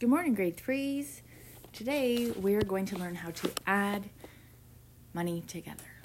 Good morning, grade threes. Today we're going to learn how to add money together.